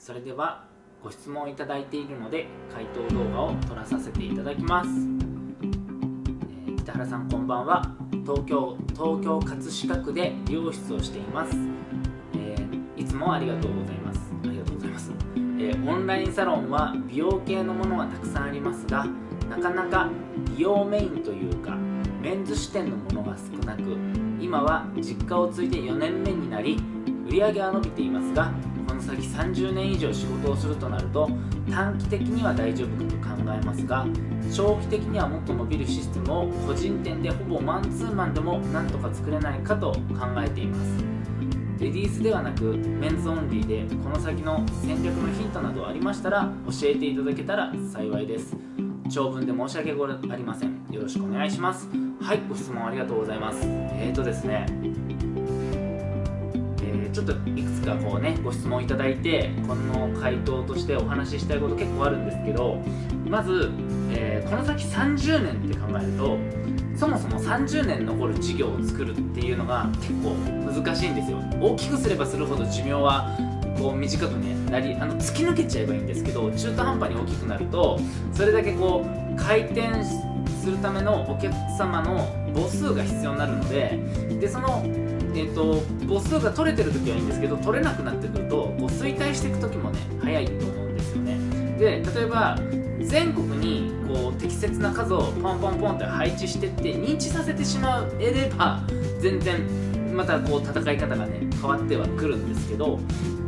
それではご質問いただいているので回答動画を撮らさせていただきます、えー、北原さんこんばんは。東京東京葛飾区で美容室をしています、えー、いつもありがとうございます。ありがとうございます、えー、オンラインサロンは美容系のものはたくさんありますがなかなか美容メインというかメンズ視点のものが少なく今は実家を継いで4年目になり売り上げは伸びていますがの先30年以上仕事をするとなると短期的には大丈夫かと考えますが長期的にはもっと伸びるシステムを個人店でほぼマンツーマンでもなんとか作れないかと考えています。レディースではなくメンズオンリーでこの先の戦略のヒントなどありましたら教えていただけたら幸いです。長文で申し訳ございません。よろしくお願いします。はいご質問ありがとうございます。えーとですねちょっといくつかこうねご質問いただいてこの回答としてお話ししたいこと結構あるんですけどまず、えー、この先30年って考えるとそもそも30年残る事業を作るっていうのが結構難しいんですよ。大きくすればするほど寿命はこう短くねなりあの突き抜けちゃえばいいんですけど中途半端に大きくなるとそれだけこう回転するためのお客様の母数が必要になるのででそのえーと、母数が取れてる時はいいんですけど取れなくなってくるとこう衰退していく時もね早いと思うんですよね。で例えば全国にこう適切な数をポンポンポンって配置してって認知させてしまえれば全然またこう戦い方がね変わってはくるんですけど、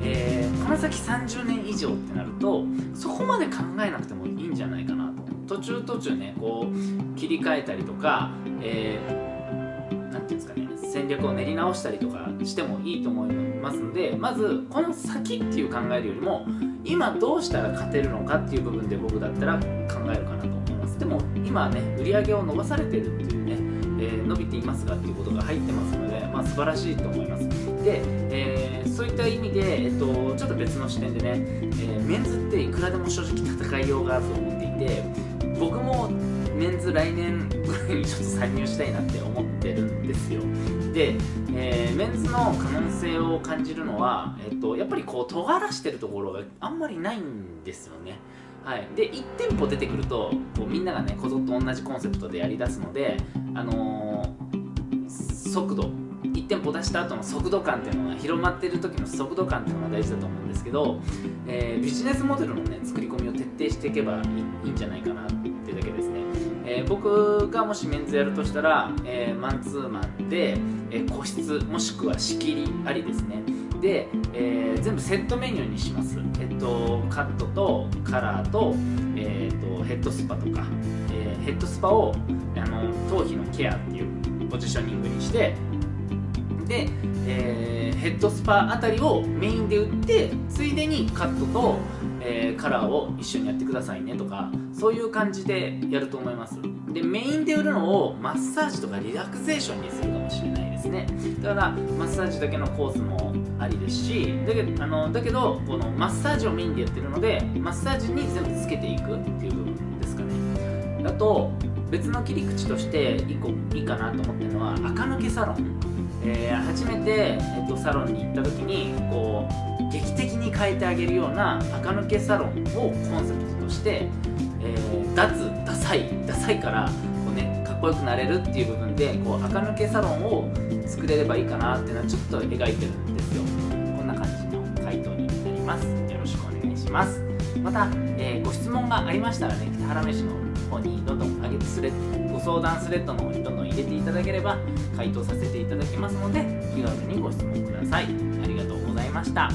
えー、この先30年以上ってなるとそこまで考えなくてもいいんじゃないかなと。途中途中ねこう切り替えたりとか、えー、戦略を練り直したりとかしてもいいと思いますのでまずこの先っていう考えるよりも今どうしたら勝てるのかっていう部分で僕だったら考えるかなと思います。でも今ね売り上げを伸ばされてるっていうね、えー、伸びていますがっていうことが入ってますので、まあ、素晴らしいと思います。で、えー、そういった意味で、えっと、ちょっと別の視点でね、えー、メンズっていくらでも正直戦いようがあると思っていて僕もメンズ来年ぐらいにちょっと参入したいなって思ってるんですよ。で、えー、メンズの可能性を感じるのは、えっと、やっぱりこう尖らしてるところがあんまりないんですよね。はい、で1店舗出てくるとこうみんながねこぞっと同じコンセプトでやりだすので、あのー、速度1店舗出した後の速度感っていうのが広まってる時の速度感っていうのが大事だと思うんですけど、えー、ビジネスモデルのね作り込みを徹底していけばいいんじゃないかなっていうだけですね。えー、僕がもしメンズやるとしたら、えー、マンツーマンで、えー、個室もしくは仕切りありですね。で、え全部セットメニューにします。えっとカットとカラーと,、えーと、ヘッドスパとか、えヘッドスパをあの頭皮のケアっていうポジショニングにしてで、えヘッドスパあたりをメインで売ってついでにカットとえー、カラーを一緒にやってくださいねとかそういう感じでやると思います。でメインで売るのをマッサージとかリラクゼーションにするかもしれないですね。だからマッサージだけのコースもありですしだけあのだけどこのマッサージをメインでやってるのでマッサージに全部つけていくっていう部分ですかね。あと別の切り口として1個いいかなと思ってるのは垢抜けサロン。えー、初めて、えっと、サロンに行った時にこう劇的に変えてあげるような垢抜けサロンをコンセプトとして、えー、脱ダサいダサいからこう、ね、かっこよくなれるっていう部分でこう垢抜けサロンを作れればいいかなっていうのはちょっと描いてるんですよ。こんな感じの回答になります。よろしくお願いします。また、えー、ご質問がありましたらね北原飯の方にどんどん上げてスレご相談スレッドの方にどんどん入れていただければ回答させていただきますので気軽にご質問ください。ありがとうございました。